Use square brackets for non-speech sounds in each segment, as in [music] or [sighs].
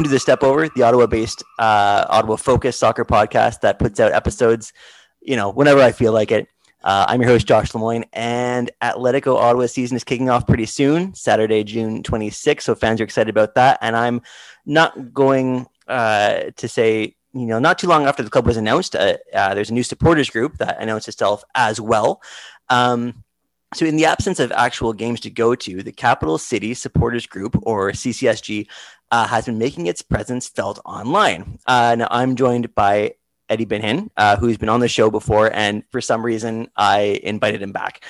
welcome to the Step Over, the Ottawa-based, uh, Ottawa-focused soccer podcast that puts out episodes, you know, whenever I feel like it. Uh, I'm your host, Josh Lemoyne, and Atletico Ottawa season is kicking off pretty soon, Saturday, June 26th. So fans are excited about that. And I'm not going uh, to say, you know, not too long after the club was announced, uh, uh, there's a new supporters group that announced itself as well. Um, so, in the absence of actual games to go to, the Capital City Supporters Group, or CCSG, uh, has been making its presence felt online. Uh, now, I'm joined by Eddie Benhin, uh, who's been on the show before, and for some reason, I invited him back.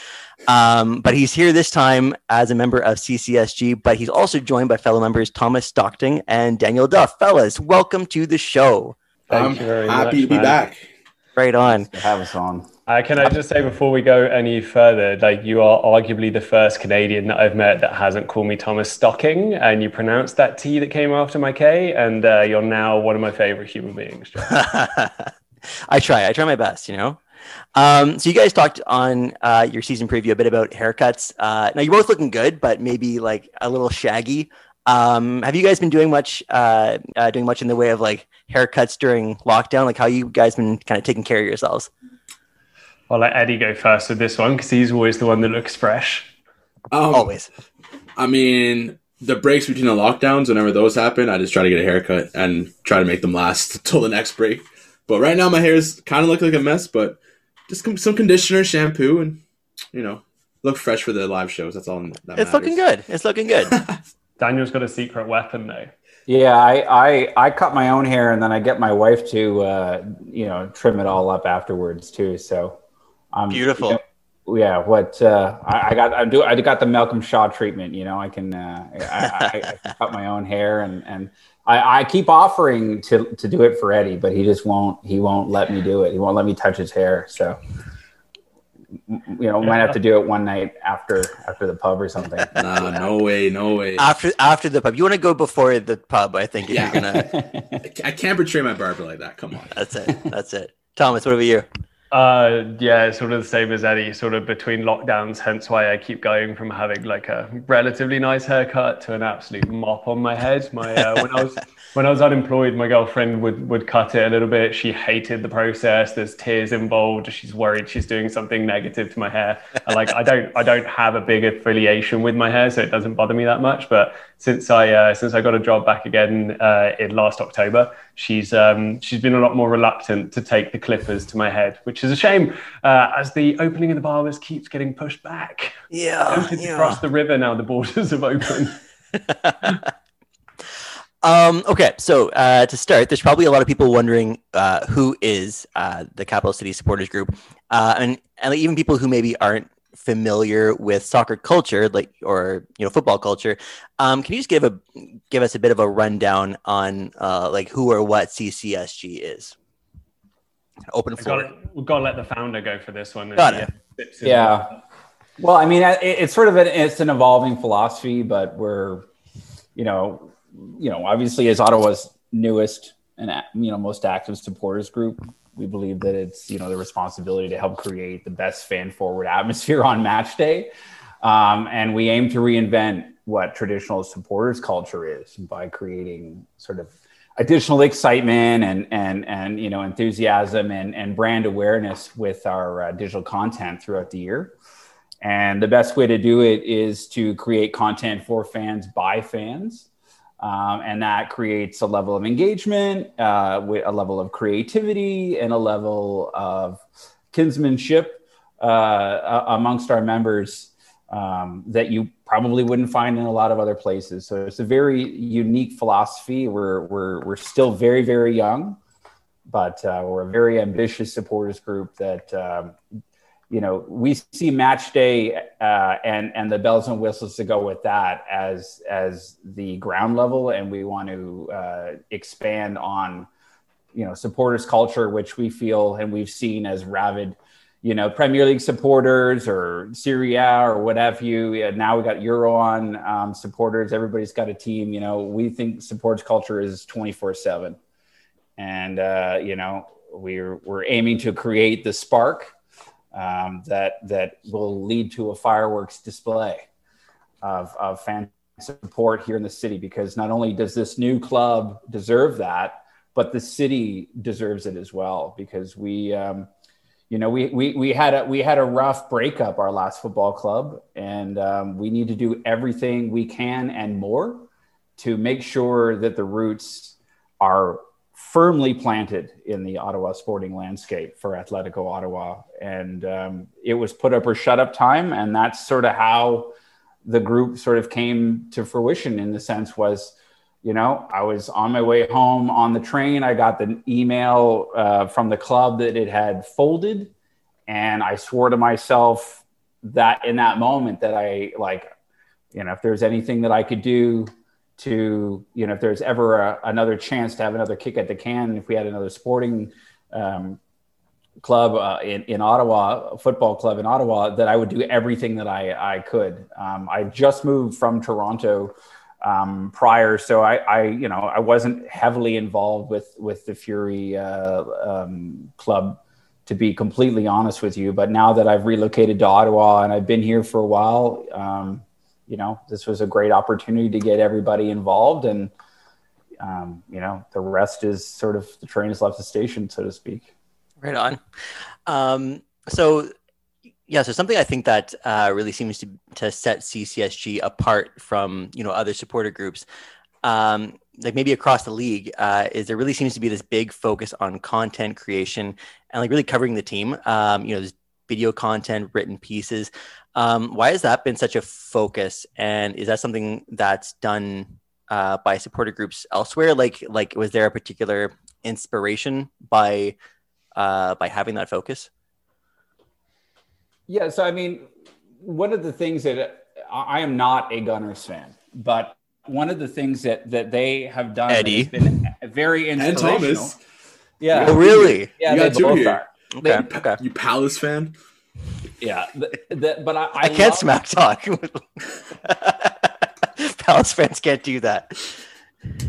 Um, but he's here this time as a member of CCSG, but he's also joined by fellow members Thomas Stockting and Daniel Duff. Fellas, welcome to the show. Thank I'm very happy much, to be man. back. Right on. have us on. Uh, can I just say before we go any further, like you are arguably the first Canadian that I've met that hasn't called me Thomas Stocking, and you pronounced that T that came after my K, and uh, you're now one of my favorite human beings. [laughs] I try. I try my best. You know. Um, so you guys talked on uh, your season preview a bit about haircuts. Uh, now you're both looking good, but maybe like a little shaggy. Um, have you guys been doing much, uh, uh, doing much in the way of like haircuts during lockdown? Like how you guys been kind of taking care of yourselves? I'll let Eddie go first with this one because he's always the one that looks fresh. Um, always. I mean, the breaks between the lockdowns, whenever those happen, I just try to get a haircut and try to make them last [laughs] until the next break. But right now, my hair is kind of look like a mess, but just some conditioner, shampoo, and you know, look fresh for the live shows. That's all. That it's matters. looking good. It's looking good. [laughs] Daniel's got a secret weapon though. Yeah, I, I I cut my own hair and then I get my wife to uh, you know trim it all up afterwards too. So um, Beautiful. You know, yeah, what uh, I, I, got, I do, I got the Malcolm Shaw treatment. You know, I can, uh, I, I, I, cut my own hair, and and I, I keep offering to to do it for Eddie, but he just won't. He won't let me do it. He won't let me touch his hair. So, you know, might have to do it one night after after the pub or something. [laughs] Nah, no way, no way. After after the pub, you want to go before the pub. I think yeah. you're gonna. [laughs] I can't betray my barber like that. Come on. That's it. That's it. Thomas, what about you? Uh, yeah, sort of the same as Eddie, sort of between lockdowns, hence why I keep going from having like a relatively nice haircut to an absolute mop on my head. My uh, when I was when I was unemployed, my girlfriend would would cut it a little bit. She hated the process. There's tears involved. She's worried she's doing something negative to my hair. like I don't I don't have a big affiliation with my hair, so it doesn't bother me that much. But since I uh, since I got a job back again uh, in last October, she's um, she's been a lot more reluctant to take the clippers to my head, which is a shame. Uh, as the opening of the barbers keeps getting pushed back. Yeah, yeah. to cross the river now. The borders have opened. [laughs] Um, okay, so uh, to start, there's probably a lot of people wondering uh, who is uh, the Capital City Supporters Group, uh, and, and even people who maybe aren't familiar with soccer culture, like or you know football culture. Um, can you just give a give us a bit of a rundown on uh, like who or what CCSG is? Open floor. We've got, to, we've got to let the founder go for this one. Got it. Yeah. Well, I mean, it, it's sort of an it's an evolving philosophy, but we're, you know, you know, obviously as Ottawa's newest and you know most active supporters group, we believe that it's you know the responsibility to help create the best fan forward atmosphere on match day, um, and we aim to reinvent what traditional supporters culture is by creating sort of additional excitement and and and you know enthusiasm and and brand awareness with our uh, digital content throughout the year. And the best way to do it is to create content for fans by fans um, and that creates a level of engagement, uh, a level of creativity, and a level of kinsmanship uh, amongst our members um, that you probably wouldn't find in a lot of other places. So it's a very unique philosophy. We're, we're, we're still very, very young, but uh, we're a very ambitious supporters group that um, you know, we see match day uh, and and the bells and whistles to go with that as as the ground level, and we want to uh, expand on, you know, supporters culture, which we feel and we've seen as rabid, you know, Premier League supporters or Serie A or whatever you. Yeah, now we got Euro on um, supporters. Everybody's got a team. You know, we think supporters culture is twenty four seven, and uh, you know, we're we're aiming to create the spark um, that that will lead to a fireworks display of, of fantastic support here in the city because not only does this new club deserve that, but the city deserves it as well because we, um, you know, we, we, we had a, we had a rough breakup our last football club and um, we need to do everything we can and more to make sure that the roots are firmly planted in the Ottawa sporting landscape for Atletico Ottawa. And um, it was put up or shut up time. And that's sort of how the group sort of came to fruition in the sense was, you know, I was on my way home on the train. I got the email uh, from the club that it had folded. And I swore to myself that in that moment that I like, you know, if there's anything that I could do to you know if there's ever a, another chance to have another kick at the can if we had another sporting um, club uh, in, in ottawa football club in ottawa that i would do everything that i, I could. Um, i just moved from toronto um, prior so I, I you know i wasn't heavily involved with with the fury uh, um, club to be completely honest with you. But now that i've relocated to ottawa and i've been here for a while um, you know, this was a great opportunity to get everybody involved. And, um, you know, the rest is sort of the train has left the station, so to speak. Right on. Um, so, yeah, so something I think that uh, really seems to, to set CCSG apart from, you know, other supporter groups, um, like maybe across the league, uh, is there really seems to be this big focus on content creation and like really covering the team. Um, you know, there's video content, written pieces. Um, why has that been such a focus? And is that something that's done uh, by supporter groups elsewhere? Like, like was there a particular inspiration by uh, by having that focus? Yeah. So I mean, one of the things that I am not a Gunners fan, but one of the things that that they have done Eddie has been very inspirational. And Thomas. Yeah. Oh, really? Yeah, You they got two both here. are. Okay. They- okay. You Palace fan? Yeah. The, the, but I, I, I can't love- smack talk. [laughs] Palace fans can't do that. [sighs]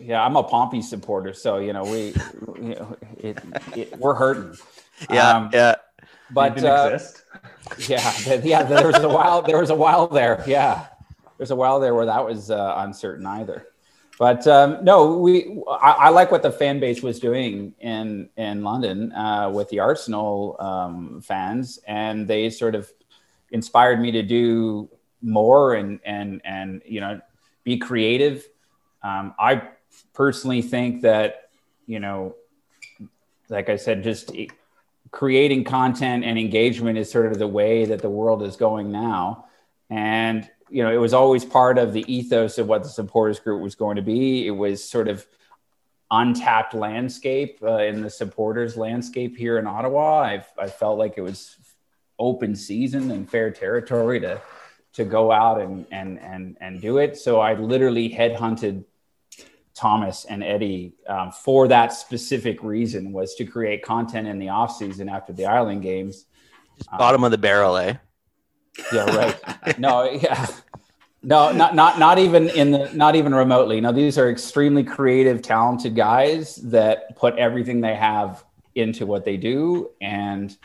yeah, I'm a Pompey supporter, so you know we, you know, it, it, we're hurting. Yeah, Um, yeah. But didn't uh, exist. yeah, th- [laughs] yeah, there was a while. There was a while there. Yeah, there's a while there where that was uh, uncertain either. But um, no, we. I, I like what the fan base was doing in in London uh, with the Arsenal um, fans, and they sort of inspired me to do more and and and you know be creative. Um, I personally think that you know, like I said, just creating content and engagement is sort of the way that the world is going now. And, you know, it was always part of the ethos of what the supporters group was going to be. It was sort of untapped landscape uh, in the supporters landscape here in Ottawa. I've, I felt like it was open season and fair territory to, to go out and, and, and, and do it. So I literally headhunted Thomas and Eddie um, for that specific reason was to create content in the off season after the Island games. Bottom of the barrel, eh? Yeah, right. no, yeah. No, not not not even in the not even remotely. No, these are extremely creative, talented guys that put everything they have into what they do, and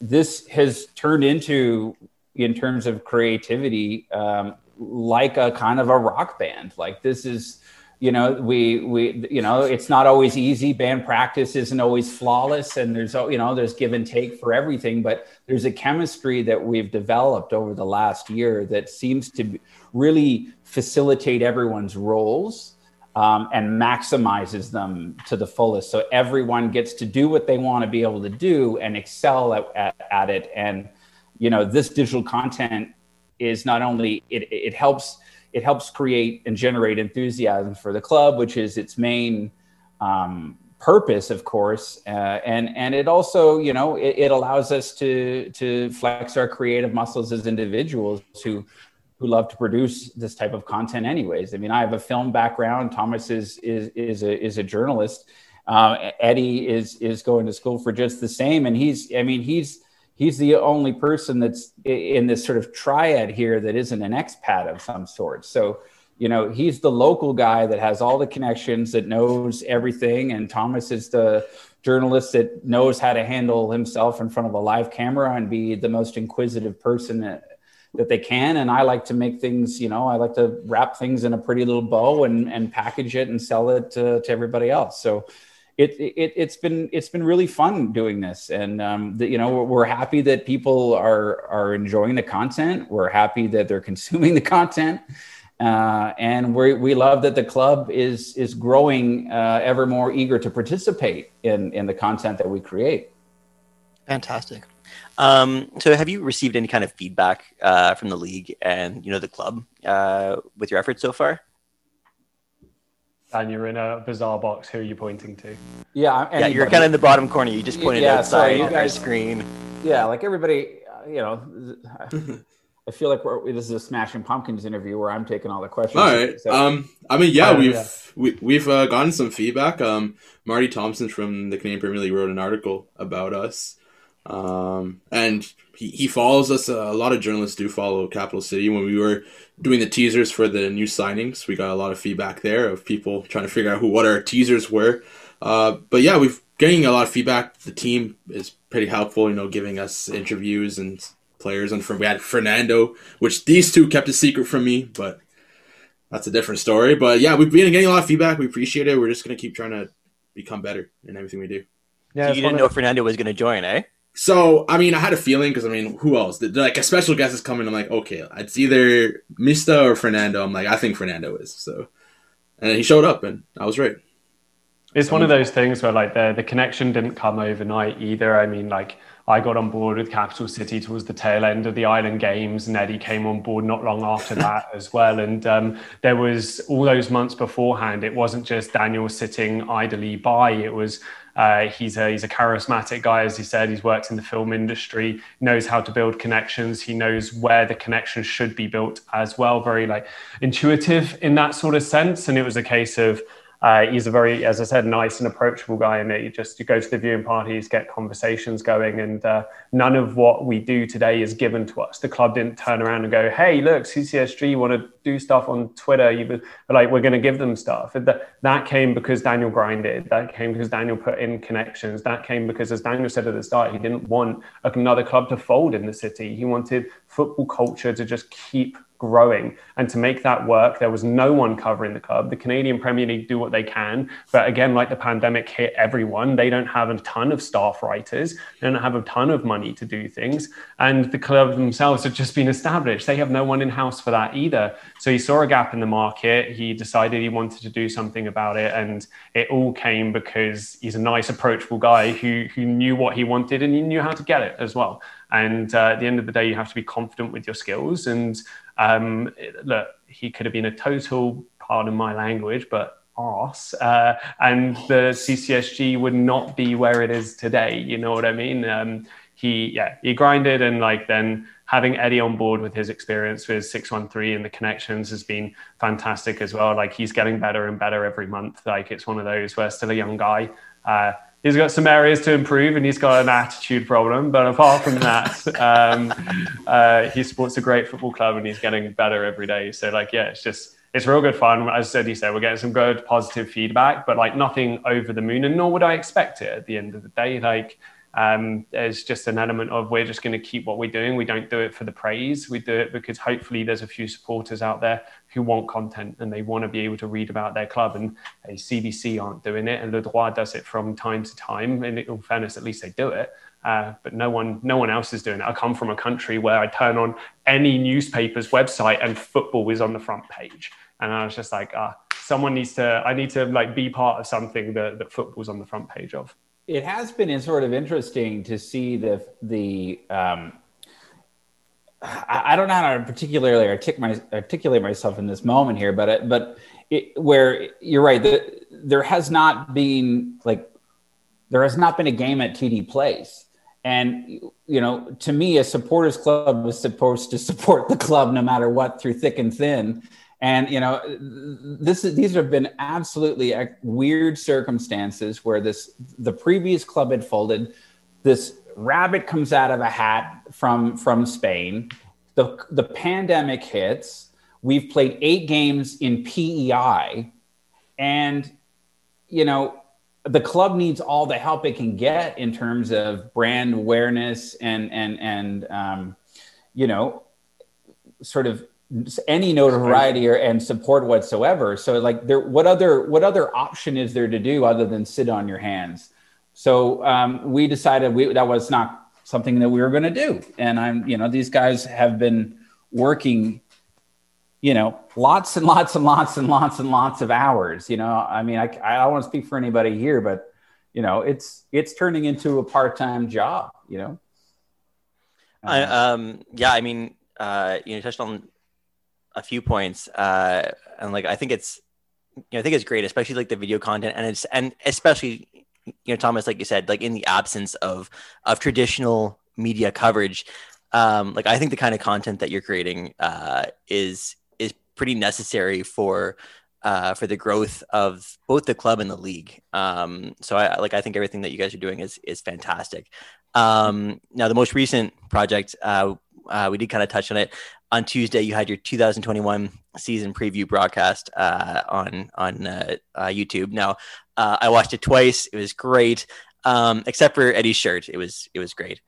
this has turned into, in terms of creativity, um, like a kind of a rock band. Like this is, you know, we we you know, it's not always easy. Band practice isn't always flawless, and there's you know, there's give and take for everything. But there's a chemistry that we've developed over the last year that seems to really facilitate everyone's roles um, and maximizes them to the fullest. So everyone gets to do what they want to be able to do and excel at, at, at it. And you know, this digital content is not only it, it helps it helps create and generate enthusiasm for the club, which is its main um, purpose, of course, uh, and and it also you know it, it allows us to to flex our creative muscles as individuals who who love to produce this type of content anyways. I mean i have a film background. Thomas is is is a, is a journalist. Uh, eddie is is going to school for just the same. And he's i mean he's he's the only person that's in this sort of triad here that isn't an expat of some sort so you know he's the local guy that has all the connections that knows everything and thomas is the journalist that knows how to handle himself in front of a live camera and be the most inquisitive person that they can. And I like to make things, you know, I like to wrap things in a pretty little bow and, and package it and sell it to, to everybody else. So it, it, it's been, it's been really fun doing this. And, um, the, you know, we're, happy that people are, are enjoying the content. We're happy that they're [laughs] consuming the content. Uh, and we we love that the club is is growing uh, ever more eager to participate in in the content that we create. Fantastic. Um, so, have you received any kind of feedback uh, from the league and you know the club uh, with your efforts so far? And you're in a bizarre box. Who are you pointing to? Yeah, yeah, you're kind of in the bottom corner. You just pointed yeah, outside you guys, screen. Yeah, like everybody, uh, you know. [laughs] I feel like this is a Smashing Pumpkins interview where I'm taking all the questions. All right. So, um, I mean, yeah, oh, we've yeah. we, we've uh, gotten some feedback. Um, Marty Thompson from the Canadian Premier League wrote an article about us, um, and he, he follows us. Uh, a lot of journalists do follow Capital City. When we were doing the teasers for the new signings, we got a lot of feedback there of people trying to figure out who what our teasers were. Uh, but yeah, we've getting a lot of feedback. The team is pretty helpful, you know, giving us interviews and players, and from we had Fernando, which these two kept a secret from me, but that's a different story. But yeah, we've been getting a lot of feedback. We appreciate it. We're just gonna keep trying to become better in everything we do. Yeah, so you didn't know Fernando was gonna join, eh? So I mean, I had a feeling because I mean, who else? Like a special guest is coming. I'm like, okay, it's either Mista or Fernando. I'm like, I think Fernando is. So, and he showed up, and I was right. It's one of those things where like the the connection didn't come overnight either. I mean, like I got on board with Capital City towards the tail end of the Island Games, and Eddie came on board not long after [laughs] that as well. And um, there was all those months beforehand. It wasn't just Daniel sitting idly by. It was uh, he's a he's a charismatic guy, as he said. He's worked in the film industry, knows how to build connections. He knows where the connections should be built as well. Very like intuitive in that sort of sense. And it was a case of uh, he's a very, as I said, nice and approachable guy, and you just you go to the viewing parties, get conversations going, and uh, none of what we do today is given to us. The club didn't turn around and go, "Hey, look, CCSG want to do stuff on Twitter." You like, we're going to give them stuff. That that came because Daniel grinded. That came because Daniel put in connections. That came because, as Daniel said at the start, he didn't want another club to fold in the city. He wanted football culture to just keep growing. And to make that work, there was no one covering the club. The Canadian Premier League do what they can. But again, like the pandemic hit everyone, they don't have a ton of staff writers, they don't have a ton of money to do things. And the club themselves have just been established. They have no one in house for that either. So he saw a gap in the market. He decided he wanted to do something about it. And it all came because he's a nice, approachable guy who, who knew what he wanted and he knew how to get it as well. And uh, at the end of the day, you have to be confident with your skills. And um, look, he could have been a total, pardon my language, but arse. Uh, and the CCSG would not be where it is today. You know what I mean? Um, he, yeah, he grinded and like then having Eddie on board with his experience with 613 and the connections has been fantastic as well. Like he's getting better and better every month. Like it's one of those where still a young guy. Uh, he's got some areas to improve and he's got an attitude problem. But apart from that, [laughs] um, uh, he supports a great football club and he's getting better every day. So like, yeah, it's just, it's real good fun. As said, he said, we're getting some good positive feedback, but like nothing over the moon and nor would I expect it at the end of the day. Like, um, there's just an element of we're just going to keep what we're doing. We don't do it for the praise. We do it because hopefully there's a few supporters out there who want content and they want to be able to read about their club. And a CBC aren't doing it, and Le Droit does it from time to time. And in fairness, at least they do it. Uh, but no one, no one else is doing it. I come from a country where I turn on any newspaper's website and football is on the front page, and I was just like, ah, someone needs to. I need to like be part of something that, that football's on the front page of it has been sort of interesting to see the the um, I, I, don't know how to particularly artic- my, articulate myself in this moment here, but it, but it, where you're right, the, there has not been like there has not been a game at TD Place, and you know, to me, a supporters club is supposed to support the club no matter what, through thick and thin. And you know, this these have been absolutely weird circumstances where this the previous club had folded. This rabbit comes out of a hat from from Spain. The the pandemic hits. We've played eight games in PEI, and you know the club needs all the help it can get in terms of brand awareness and and and um, you know sort of any notoriety or, and support whatsoever. So like there, what other, what other option is there to do other than sit on your hands? So um, we decided we, that was not something that we were going to do. And I'm, you know, these guys have been working, you know, lots and lots and lots and lots and lots of hours. You know, I mean, I, I don't want to speak for anybody here, but you know, it's it's turning into a part time job. You know. I, um. Yeah. I mean, uh, you know, touched on a few points, uh, and like I think it's, you know, I think it's great, especially like the video content, and it's and especially you know thomas like you said like in the absence of of traditional media coverage um like i think the kind of content that you're creating uh is is pretty necessary for uh, for the growth of both the club and the league. Um, so I like I think everything that you guys are doing is is fantastic. Um, now the most recent project, uh, uh, we did kind of touch on it on Tuesday. You had your 2021 season preview broadcast uh, on on uh, uh, YouTube. Now uh, I watched it twice. It was great, um, except for Eddie's shirt. It was it was great.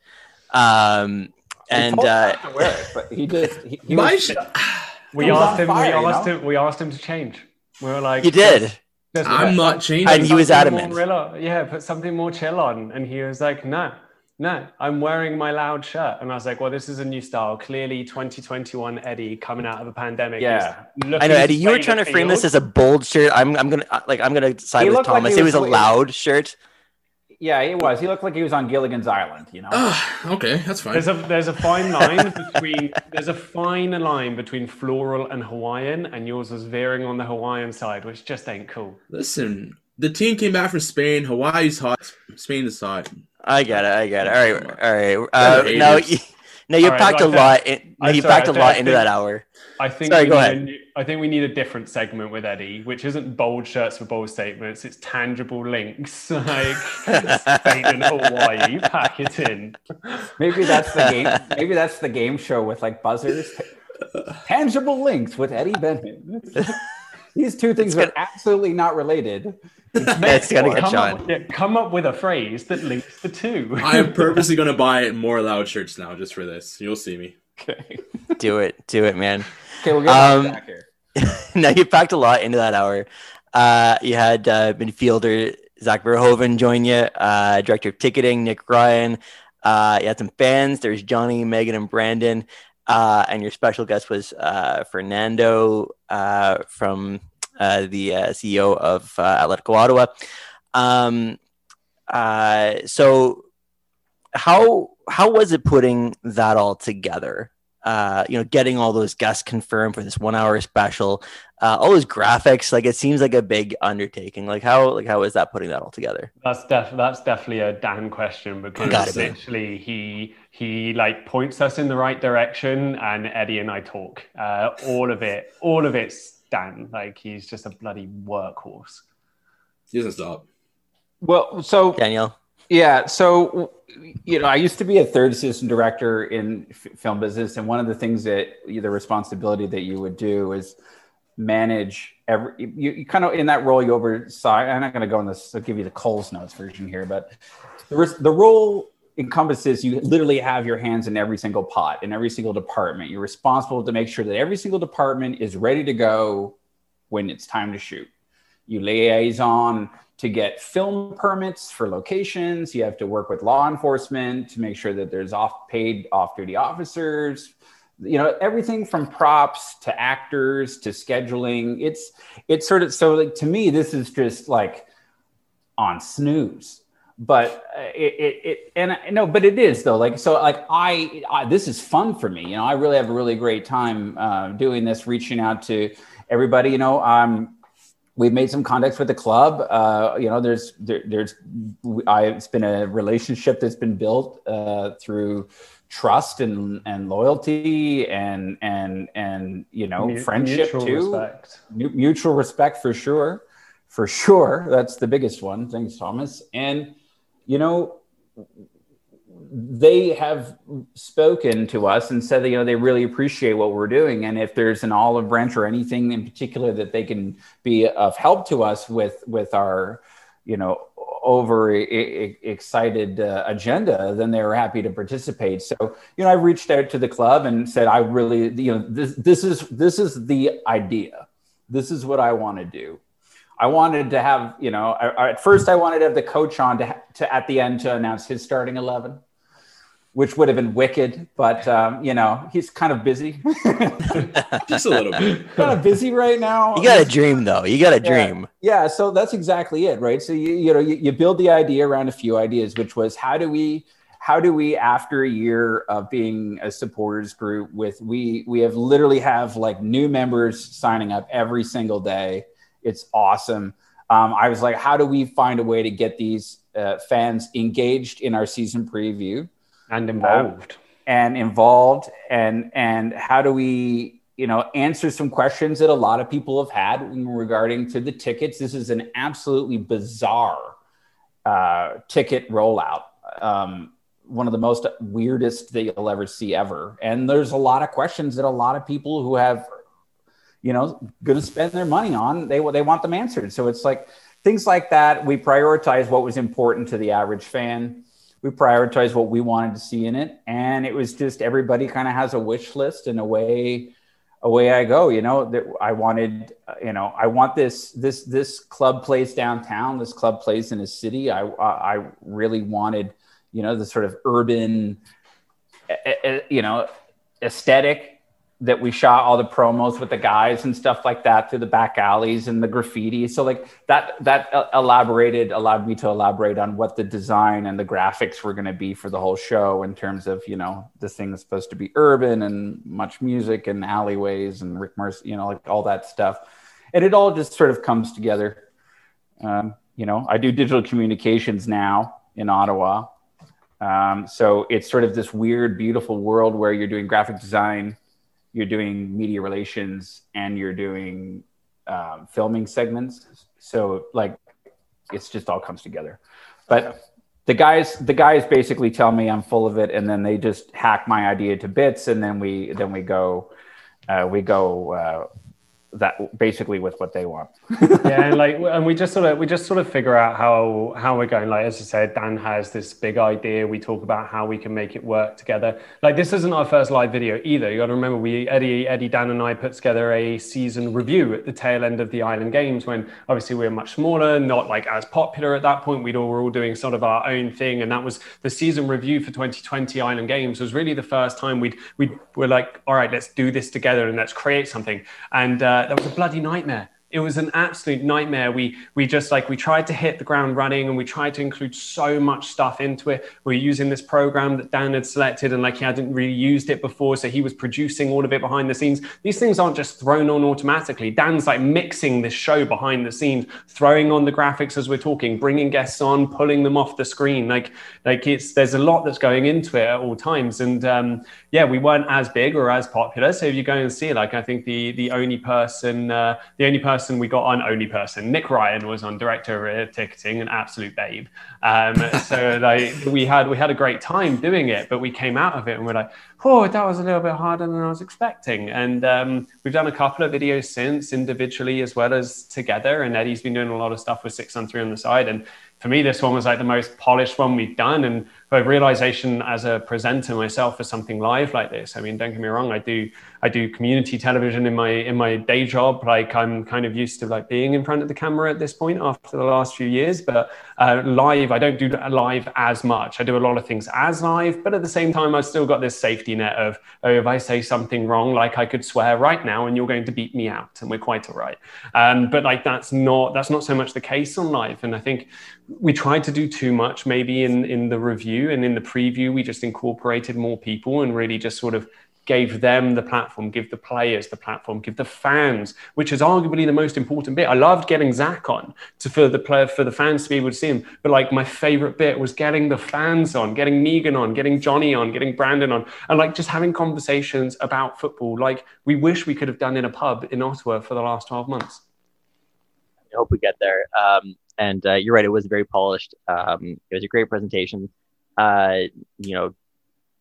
Um, and uh, it, but he just he, he was, sh- [sighs] We was asked him. fire, we you asked know? him. We asked him to change. We were like, he did. I'm not changing. And he was adamant. rela- yeah, put something more chill on. And he was like, no, no, I'm wearing my loud shirt. And I was like, well, this is a new style. Clearly, 2021 Eddie coming out of a pandemic. Yeah. I know Eddie. You were trying to frame this as a bold shirt. I'm I'm gonna uh, like I'm gonna side He with looked like Thomas. it was was- a loud shirt. yeah, he was. He looked like he was on Gilligan's Island. You know. Ah, okay, that's fine. There's a there's a fine line between [laughs] there's a fine line between floral and Hawaiian, and yours was veering on the Hawaiian side, which just ain't cool. Listen, the team came back from Spain. Hawaii's hot. Spain is hot. I got it. I got it. All right. All right. Uh, Haters. no, you, no, you All right, packed a like lot. In, no, you sorry, packed a lot think- into that hour. I think Sorry, go ahead. New, I think we need a different segment with Eddie, which isn't bold shirts for bold statements. It's tangible links [laughs] like Spain and Hawaii. Pack it in. Maybe that's the game. Maybe that's the game show with like buzzers. Tangible links with Eddie Benhin. [laughs] These two things are absolutely not related. [laughs] It's gonna get come, John. up, yeah, come up with a phrase that links the two. [laughs] I am purposely gonna buy more loud shirts now just for this. You'll see me. Okay. [laughs] Do it. Do it, man. Okay, we'll get Um, back here. no, you packed a lot into that hour. Uh, you had uh, midfielder Zach Verhoeven join you, uh, director of ticketing Nick Ryan. Uh, you had some fans. There's Johnny, Megan, and Brandon. Uh, and your special guest was uh, Fernando uh, from uh, the uh, CEO of uh, Atletico Ottawa. Um, so, how how was it putting that all together? Uh, you know, getting all those guests confirmed for this one hour special, uh, all those graphics, like it seems like a big undertaking. Like how, like how is that putting that all together? That's def- that's definitely a Dan question because Gotta be. essentially he he like points us in the right direction and Eddie and I talk. Uh, all of it, all of it's Dan. Like he's just a bloody workhorse. He doesn't stop. Well, so Danielle, Yeah. So, you know, I used to be a third assistant director in f- film business, and one of the things that the responsibility that you would do is manage every. You, you kind of in that role, you oversight. I'm not going to go on this. I'll give you the Coles notes version here, but the res- the role encompasses you literally have your hands in every single pot in every single department. You're responsible to make sure that every single department is ready to go when it's time to shoot. You liaison to get film permits for locations. You have to work with law enforcement to make sure that there's off paid off duty officers. You know, everything from props to actors to scheduling. It's it's sort of so like to me, this is just like on snooze. But uh, it, it, it and I, no, but it is though. Like so, like I, I, this is fun for me. You know, I really have a really great time uh, doing this, reaching out to everybody. You know, I'm we've made some contacts with the club. Uh, you know, there's there, there's I, it's been a relationship that's been built uh, through trust and and loyalty and and and you know Mu- friendship mutual too. respect. Mu- mutual respect for sure, for sure. That's the biggest one. Thanks, Thomas. And you know, they have spoken to us and said that you know they really appreciate what we're doing and if there's an olive branch or anything in particular that they can be of help to us with with our you know over excited uh, agenda, then they were happy to participate. So, you know, I reached out to the club and said, I really, you know, this, this is, this is the idea. This is what I want to do. I wanted to have, you know, I, at first I wanted to have the coach on to, to at the end to announce his starting 11 which would have been wicked, but um, you know he's kind of busy. [laughs] Just a little bit. [laughs] kind of busy right now. You got a dream though. You got a dream. Yeah. yeah. So that's exactly it, right? So you you know you, you build the idea around a few ideas, which was how do we how do we after a year of being a supporters group with we we have literally have like new members signing up every single day. It's awesome. Um, I was like, how do we find a way to get these uh, fans engaged in our season preview? And involved. uh, and involved. And and how do we you know answer some questions that a lot of people have had regarding to the tickets? This is an absolutely bizarre uh, ticket rollout. Um, one of the most weirdest that you'll ever see ever. And there's a lot of questions that a lot of people who have you know going to spend their money on they they want them answered. So it's like things like that we prioritize what was important to the average fan we prioritized what we wanted to see in it. And it was just everybody kind of has a wish list and away away i go you know that i wanted you know i want this this this club plays downtown. This club plays in a city. I i really wanted you know the sort of urban you know aesthetic that we shot all the promos with the guys and stuff like that through the back alleys and the graffiti. So like that that elaborated allowed me to elaborate on what the design and the graphics were going to be for the whole show in terms of you know this thing is supposed to be urban and much music and alleyways and Rick Mercer, you know, like all that stuff, and it all just sort of comes together. Um, you know, I do digital communications now in Ottawa. Um, so it's sort of this weird, beautiful world where you're doing graphic design you're doing media relations and you're doing um, filming segments. So like, it's just all comes together. But the guys, the guys basically tell me I'm full of it, and then they just hack my idea to bits, and then we then we go, uh, we go uh, that basically with what they want. [laughs] yeah, and like, and we just sort of we just sort of figure out how how we're going. Like as I said, Dan has this big idea. We talk about how we can make it work together. Like this isn't our first live video either. You got to remember, we Eddie Eddie Dan and I put together a season review at the tail end of the Island Games when obviously we were much smaller, not like as popular at that point. We'd all were all doing sort of our own thing, and that was the season review for 2020 Island Games was really the first time we'd we were like, all right, let's do this together and let's create something. And uh, Uh, that was a bloody nightmare it was an absolute nightmare. We we just like we tried to hit the ground running and we tried to include so much stuff into it. We are using this program that Dan had selected and like he hadn't really used it before, so he was producing all of it behind the scenes. These things aren't just thrown on automatically. Dan's like mixing this show behind the scenes, throwing on the graphics as we're talking, bringing guests on, pulling them off the screen. Like like it's there's a lot that's going into it at all times. And um, yeah, we weren't as big or as popular. So if you go and see, like I think the the only person uh, the only person person we got on only person. Nick Ryan was on director of ticketing, an absolute babe. Um, so [laughs] like we had we had a great time doing it, but we came out of it and we're like, oh, that was a little bit harder than I was expecting. And um, we've done a couple of videos since, individually as well as together. And Eddie's been doing a lot of stuff with six on three on the side. And for me, this one was like the most polished one we've done. And a realization as a presenter myself for something live like this. I mean, don't get me wrong, I do I do community television in my in my day job. Like I'm kind of used to like being in front of the camera at this point after the last few years. But uh, live, I don't do live as much. I do a lot of things as live, but at the same time, I've still got this safety net of oh, if I say something wrong, like I could swear right now, and you're going to beat me out, and we're quite all right. Um, but like that's not that's not so much the case on live. And I think we tried to do too much maybe in in the review and in the preview. We just incorporated more people and really just sort of gave them the platform, give the players the platform, give the fans, which is arguably the most important bit. I loved getting Zach on to for the player for the fans to be able to see him. But like my favorite bit was getting the fans on, getting Megan on, getting Johnny on, getting Brandon on, and like just having conversations about football, like we wish we could have done in a pub in Ottawa for the last 12 months. I hope we get there. Um, and uh, you're right; it was very polished. Um, it was a great presentation. Uh, you know,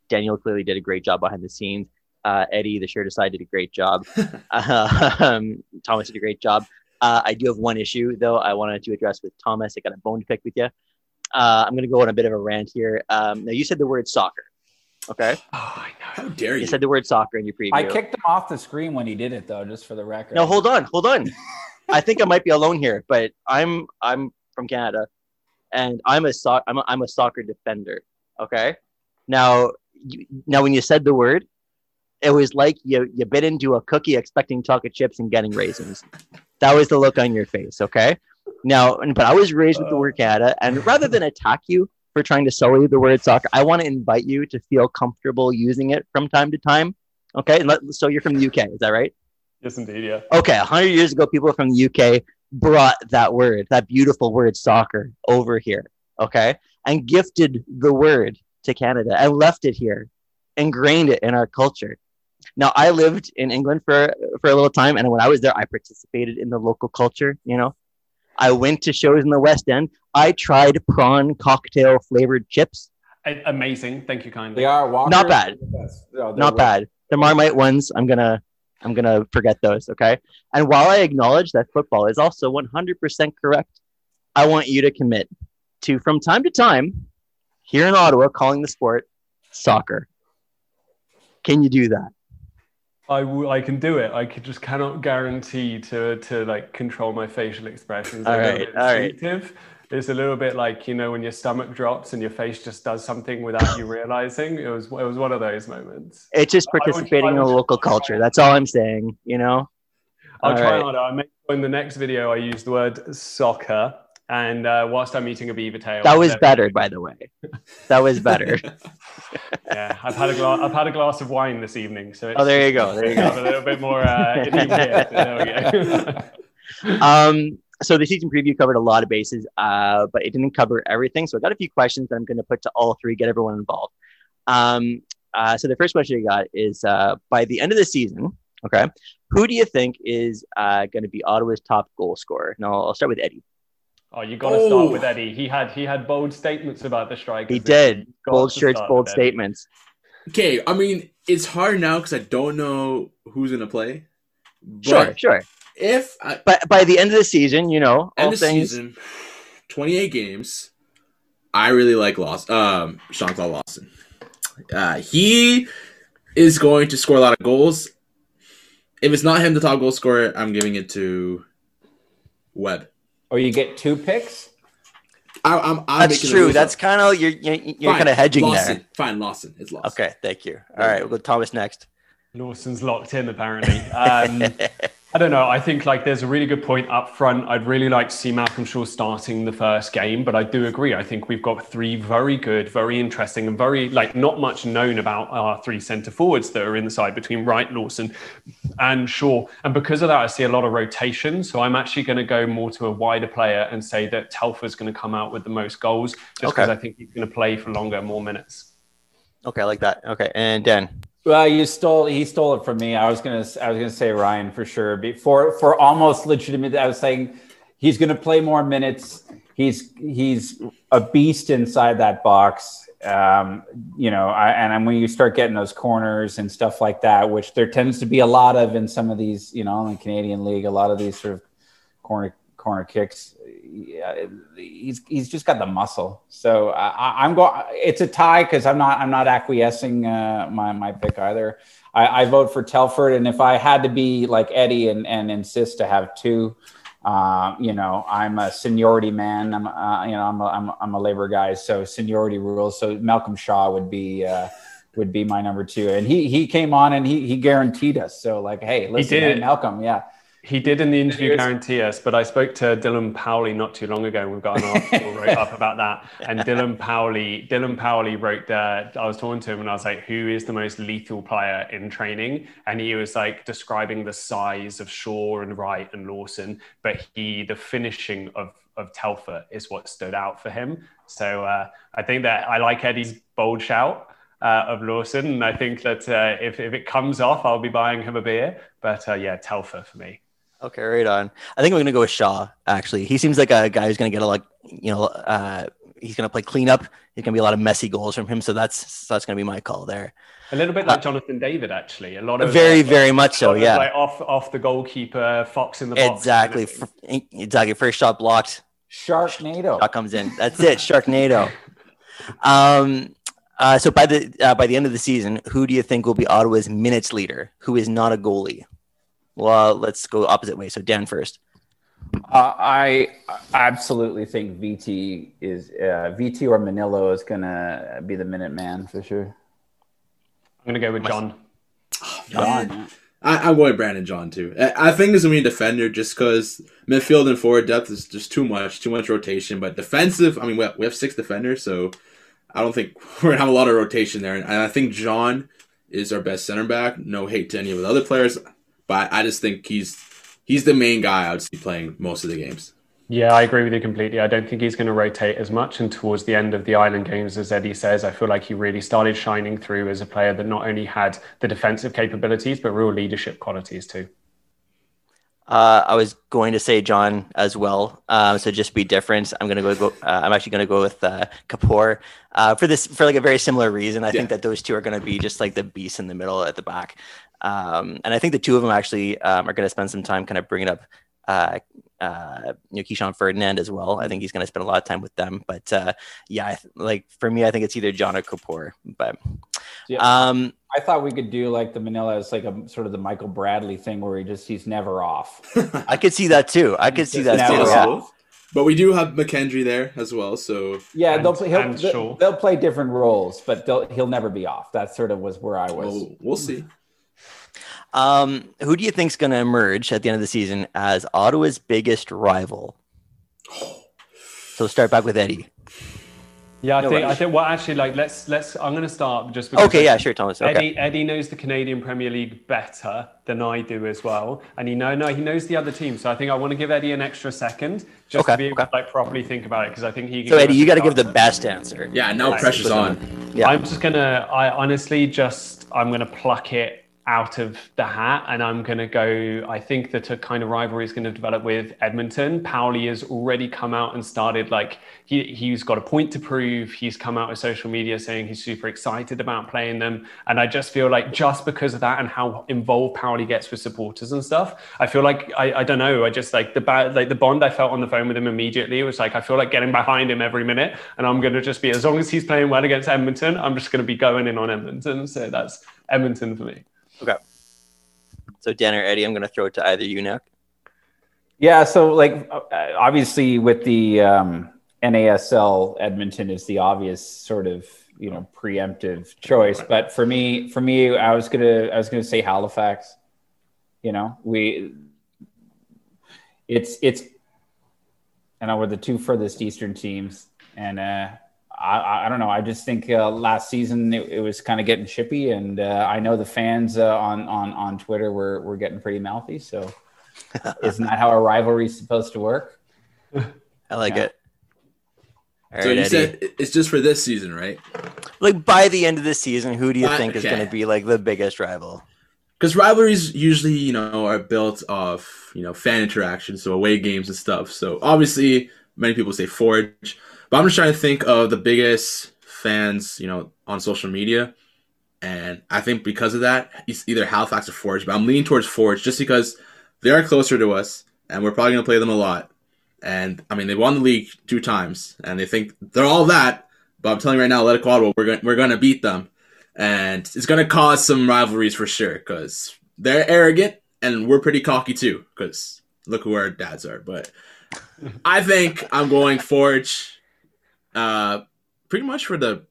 Daniel clearly did a great job behind the scenes. Uh, Eddie, the shirt aside, did a great job. [laughs] um, Thomas did a great job. Uh, I do have one issue though. I wanted to address with Thomas. I got a bone to pick with you. Uh, I'm going to go on a bit of a rant here. Um, now you said the word soccer. Okay. [sighs] Oh, I know. How dare you? You said the word soccer in your preview. I kicked him off the screen when he did it, though, just for the record. No, hold on, hold on. [laughs] I think I might be alone here, but I'm I'm from Canada, and I'm a so- I'm a, I'm a soccer defender. Okay. Now, you, now when you said the word, it was like you you bit into a cookie expecting chocolate chips and getting raisins. That was the look on your face. Okay. Now, but I was raised with the word Canada, and rather than attack you for trying to sully the word soccer, I want to invite you to feel comfortable using it from time to time. Okay. Let, so you're from the UK, is that right? Yes, indeed. Yeah. okay, 100 years ago, people from the UK brought that word, that beautiful word soccer, over here, okay, and gifted the word to Canada and left it here, ingrained it in our culture. Now, I lived in England for, for a little time, and when I was there, I participated in the local culture, you know. I went to shows in the West End. I tried prawn cocktail flavored chips. A- amazing. Thank you kindly. They are Walker. Not bad. No, they're not bad. The Marmite ones, I'm gonna I'm gonna forget those, okay? And while I acknowledge that football is also 100% correct, I want you to commit to from time to time here in Ottawa calling the sport soccer. Can you do that? I, w- I can do it. I could just cannot guarantee to to like control my facial expressions. All a right, all right. It's a little bit like you know when your stomach drops and your face just does something without you realizing. It was it was one of those moments. It's just participating in a local culture. That's all I'm saying, you know? I'll All try right. harder. I make in the next video I use the word soccer. And uh, whilst I'm eating a beaver tail, That was better, by the way. That was better. [laughs] Yeah, I've had a glass. I've had a glass of wine this evening, so it's Oh, there you go. There you go. a little bit more uh, inebriated. [laughs] There we go. [laughs] um, so the season preview covered a lot of bases, uh, but it didn't cover everything. So I got a few questions that I'm going to put to all three, get everyone involved. Um, uh, so the first question you got is uh, by the end of the season, okay, who do you think is uh, going to be Ottawa's top goal scorer? Now I'll start with Eddie. Oh, you got to Oh. start with Eddie. He had he had bold statements about the strike. He did year. You've got bold shirts, bold statements. Okay, I mean it's hard now because I don't know who's gonna play. But Sure, sure. If I But by the end of the season, you know, all end of things. season, twenty eight games, I really like Lawson. Um, Sean Claude Lawson. Uh, he is going to score a lot of goals. If it's not him, the top goal scorer, I'm giving it to Webb. Or you get two picks. I, I'm, I'm That's true. That's kind of you're you're, you're kind of hedging Lawson. there. Fine, Lawson. It's Lawson. Okay, thank you. All right, we'll go Thomas next. Lawson's locked in apparently. Um, [laughs] I don't know. I think like there's a really good point up front. I'd really like to see Malcolm Shaw starting the first game, but I do agree. I think we've got three very good, very interesting, and very like not much known about our three centre forwards that are in the side between Wright, Lawson, and Shaw. And because of that, I see a lot of rotation. So I'm actually going to go more to a wider player and say that Telfer's going to come out with the most goals, just Okay. because I think he's going to play for longer, more minutes. okay, I like that. Okay, and Dan. Well, you stole. He stole it from me. I was gonna. I was gonna say Ryan for sure. Before for almost legitimate. I was saying he's gonna play more minutes. He's he's a beast inside that box. Um, you know, I, and when you start getting those corners and stuff like that, which there tends to be a lot of in some of these, you know, in the Canadian League, a lot of these sort of corner corner kicks. Yeah, he's he's just got the muscle. So I, I'm going. It's a tie because I'm not I'm not acquiescing uh, my my pick either. I, I vote for Telfer, and if I had to be like Eddie and and insist to have two, uh, you know, I'm a seniority man. I'm uh, you know I'm a, I'm a, I'm a labor guy, so seniority rules. So Malcolm Shaw would be. Uh, would be my number two, and he he came on and he he guaranteed us. So like, hey, listen, did. hey, Malcolm, yeah, He did in the interview guarantee us, but I spoke to Dylan Powley not too long ago, and we've got an article wrote up about that. And Dylan [laughs] Powley, Dylan Powley wrote that I was talking to him, and I was like, "Who is the most lethal player in training?" And he was like describing the size of Shaw and Wright and Lawson, but he the finishing of of Telfer is what stood out for him. So uh, I think that I like Eddie's bold shout. Uh, of Lawson, and I think that uh, if, if it comes off, I'll be buying him a beer. But uh, yeah, Telfer for me. Okay, right on. I think I'm gonna go with Shaw. Actually, he seems like a guy who's gonna get a like, you know, uh, he's going to play cleanup. He's going to be a lot of messy goals from him. So that's so that's going to be my call there. A little bit like uh, Jonathan David, actually. A lot of very, very much so. Yeah, like off off the goalkeeper, Fox in the box. Exactly, exactly. First shot blocked. Sharknado. Shot comes in. That's it. Sharknado. [laughs] um. Uh, so by the uh, by the end of the season, who do you think will be Ottawa's minutes leader? Who is not a goalie? Well, let's go opposite way. So Dan first. Uh, I absolutely think VT is uh, VT or Mannella is gonna be the minute man for sure. I'm gonna go with John. [sighs] Oh, John. I, am going Brandon John too. I, think there's gonna be a defender just because midfield and forward depth is just too much, too much rotation. But defensive, I mean, we have, we have six defenders, so I don't think [laughs] we're gonna have a lot of rotation there. And I think John is our best center back. No hate to any of the other players, but I just think he's he's the main guy I would see playing most of the games. Yeah, I agree with you completely. I don't think he's going to rotate as much. And towards the end of the Island games, as Eddie says, I feel like he really started shining through as a player that not only had the defensive capabilities, but real leadership qualities too. Uh, I was going to say John as well. Uh, so just be different. I'm gonna go. go uh, I'm actually gonna go with uh, Kapor uh, for this for like a very similar reason. I yeah. think that those two are gonna be just like the beasts in the middle at the back. Um, and I think the two of them actually um, are going to spend some time kind of bringing up uh, uh, you know, Keesean Ferdinand as well. I think he's going to spend a lot of time with them. But uh, yeah, th- like for me, I think it's either John or Kapor. But yeah, um, I thought we could do like the Mannella as like a sort of the Michael Bradley thing where he just he's never off. [laughs] I could see that too. I could see that too. Yeah. But we do have McKendry there as well, so yeah, and, they'll play. They'll, they'll, play different roles, but he'll never be off. That sort of was where I was. Well, we'll see. Um, who do you think is going to emerge at the end of the season as Ottawa's biggest rival? So start back with Eddie. Yeah, I no think I think well actually like let's let's I'm going to start just because okay yeah sure Thomas okay. Eddie Eddie knows the Canadian Premier League better than I do as well and he know no he knows the other team so I think I want to give Eddie an extra second just okay, to be able okay. to like properly think about it because I think he so Eddie you got to give the best answer yeah no right. pressure's on yeah I'm just gonna I honestly just I'm gonna pluck it out of the hat and I'm going to go. I think that a kind of rivalry is going to develop with Edmonton. Powley has already come out and started like he, he's got a point to prove. He's come out with social media saying he's super excited about playing them. And I just feel like just because of that and how involved Powley gets with supporters and stuff, I feel like I, I don't know. I just like the like the bond I felt on the phone with him immediately was like I feel like getting behind him every minute. And I'm going to just be as long as he's playing well against Edmonton, I'm just going to be going in on Edmonton. So that's Edmonton for me. Okay. So Dan or Eddie, I'm going to throw it to either you now. Yeah. So like, uh, obviously with the um, NASL, Edmonton is the obvious sort of you know preemptive choice. But for me, for me, I was gonna I was gonna say Halifax. You know, we it's it's and we're the two furthest eastern teams, and uh, I, I, don't know. I just think uh, last season it, it was kind of getting chippy, and uh, I know the fans uh, on on on Twitter were were getting pretty mouthy. So, [laughs] isn't that how a rivalry is supposed to work? I like yeah. it. All so right, you Eddie. said it's just for this season, right? Like by the end of the season, who do you think okay. is going to be like the biggest rival? Because rivalries usually, you know, are built off you know fan interaction, so away games and stuff. So obviously, many people say Forge. But I'm just trying to think of the biggest fans, you know, on social media. And I think because of that, it's either Halifax or Forge. But I'm leaning towards Forge just because they are closer to us and we're probably going to play them a lot. And I mean, they won the league two times and they think they're all that. But I'm telling you right now, Let Ottawa, we're going we're going to beat them. And it's going to cause some rivalries for sure because they're arrogant and we're pretty cocky too because look who our dads are. But I think I'm going Forge uh, pretty much for the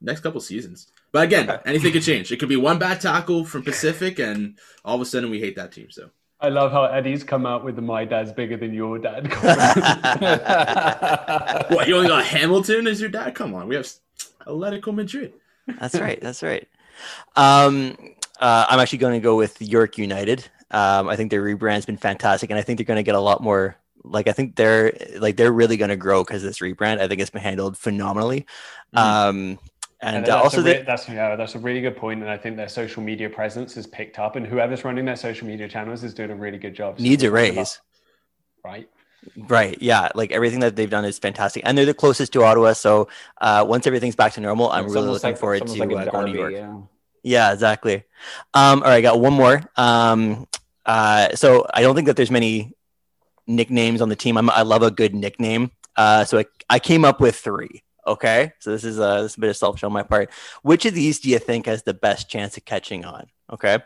next couple seasons. But again, okay. anything could change. It could be one bad tackle from Pacific, and all of a sudden we hate that team. So I love how Eddie's come out with the "my dad's bigger than your dad." [laughs] what you only got Hamilton as your dad? Come on, we have Atletico Madrid. That's right. That's right. Um, uh, I'm actually going to go with York United. Um, I think their rebrand's been fantastic, and I think they're going to get a lot more like I think they're like they're really going to grow because this rebrand. I think it's been handled phenomenally. Mm-hmm. Um, and, uh, also, re- that's yeah, that's a really good point, and I think their social media presence has picked up, and whoever's running their social media channels is doing a really good job. So needs a raise, right? Right. Yeah. Like everything that they've done is fantastic, and they're the closest to Ottawa. So uh, once everything's back to normal, I'm It's really looking like- forward to like uh, going to New York. yeah. Yeah, exactly. Um, all right, I got one more. Um, uh, so I don't think that there's many nicknames on the team. I'm, I love a good nickname. Uh, so I, I came up with three. Okay, so this is a, this is a bit of self show on my part. Which of these do you think has the best chance of catching on? Okay,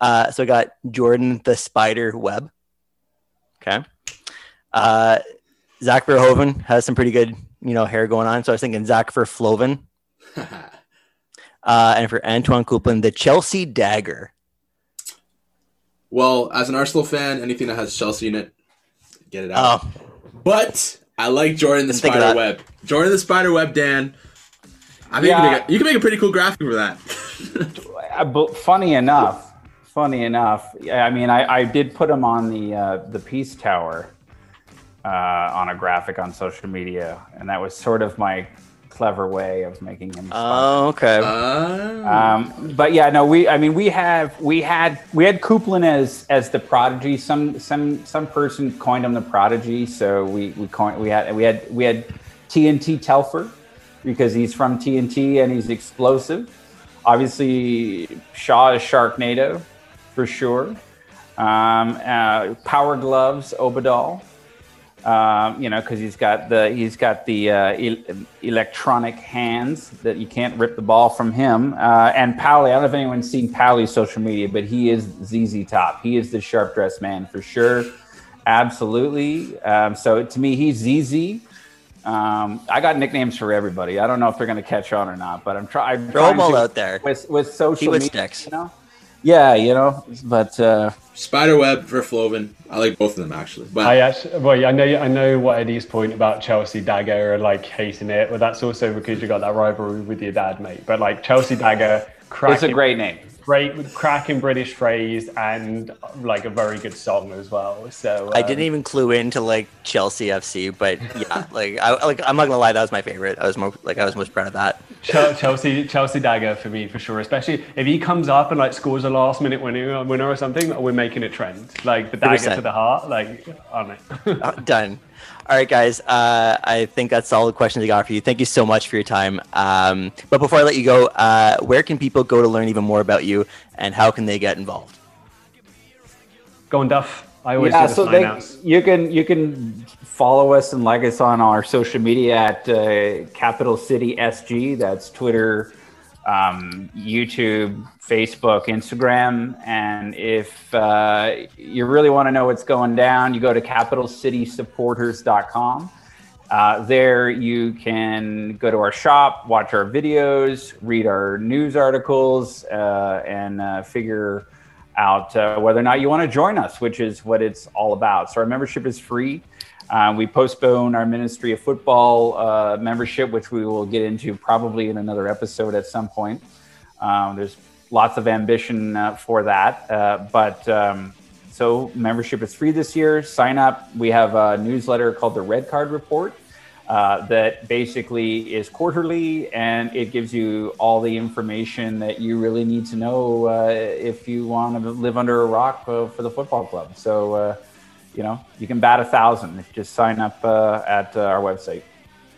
uh, so I got Jordan the Spider Web. Okay, uh, Zach Verhoeven has some pretty good you know hair going on. So I was thinking Zach Verfloven. [laughs] Uh, and for Antoine Coupland, the Chelsea Dagger. well, as an Arsenal fan, anything that has Chelsea in it, get it out. Oh, But I like Jordan the Didn't think of Spider. Web. Jordan the Spider Web, Dan. I think you, can make a, you can make a pretty cool graphic for that. [laughs] Uh, but funny enough, funny enough, yeah, I mean, I, I did put him on the uh, the Peace Tower uh, on a graphic on social media, and that was sort of my clever way of making him. oh, okay. Uh, Um, but yeah, no, we. I mean, we have we had we had Coupland as as the prodigy. Some some some person coined him the prodigy. So we we coined we had we had we had TNT Telfer because he's from TNT and he's explosive. Obviously, Shaw is Sharknado for sure. Um, uh, Power Gloves Obadal. Um, you know, because he's got the he's got the uh, el- electronic hands that you can't rip the ball from him. Uh, and Powley, I don't know if anyone's seen Powley's social media, but he is ZZ Top. He is the sharp dressed man for sure, absolutely. Um, so to me, he's ZZ. Um, I got nicknames for everybody. I don't know if they're going to catch on or not, but I'm, try- I'm Throw them all out there. with with social media, you know. Yeah, you know, but uh, Spider Web for Flovin. I like both of them actually. But I actually, well, I know, I know what Eddie's point about Chelsea Dagger and like hating it, but that's also because you got that rivalry with your dad, mate. But like Chelsea Dagger, it's a great name. Great, cracking British phrase and like a very good song as well. So I um, didn't even clue into like Chelsea FC, but yeah, [laughs] like I like I'm not gonna lie, that was my favorite. I was more like I was most proud of that. Chelsea Chelsea Dagger for me for sure. Especially if he comes up and like scores a last minute winner, winner or something, we're making it trend. Like the dagger 100%. to the heart, like on it. Uh, done. All right, guys. Uh, I think that's all the questions I got for you. Thank you so much for your time. Um, but before I let you go, uh, where can people go to learn even more about you, and how can they get involved? Go on, Duff. I always yeah, do the so sign they, you can you can follow us and like us on our social media at uh, Capital City SG. That's Twitter, um, YouTube, Facebook, Instagram. And if uh, you really want to know what's going down, you go to capitalcitysupporters.com. Uh, there you can go to our shop, watch our videos, read our news articles, uh, and uh, figure out uh, whether or not you want to join us, which is what it's all about. So our membership is free. Uh, we postpone our Ministry of Football uh, membership, which we will get into probably in another episode at some point. Um, there's lots of ambition uh, for that, uh, but um, so membership is free this year. Sign up. We have a newsletter called the Red Card Report uh, that basically is quarterly and it gives you all the information that you really need to know uh, if you want to live under a rock for the football club. So, you know, you can bat a thousand. if you Just sign up uh, at uh, our website.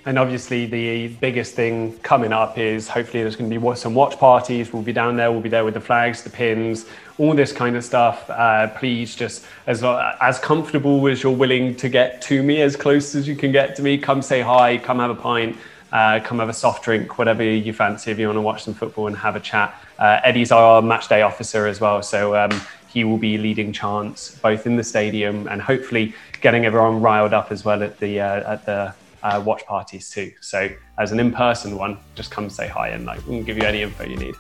And obviously, the biggest thing coming up is hopefully there's going to be some watch parties. We'll be down there. We'll be there with the flags, the pins, all this kind of stuff. Uh, please, just as as comfortable as you're willing to get to me, as close as you can get to me. Come say hi. Come have a pint. Uh, come have a soft drink, whatever you fancy. If you want to watch some football and have a chat, uh, Eddie's our match day officer as well, so um, he will be leading chants both in the stadium and hopefully getting everyone riled up as well at the uh, at the uh, watch parties too. So as an in-person one, just come say hi and like we'll give you any info you need.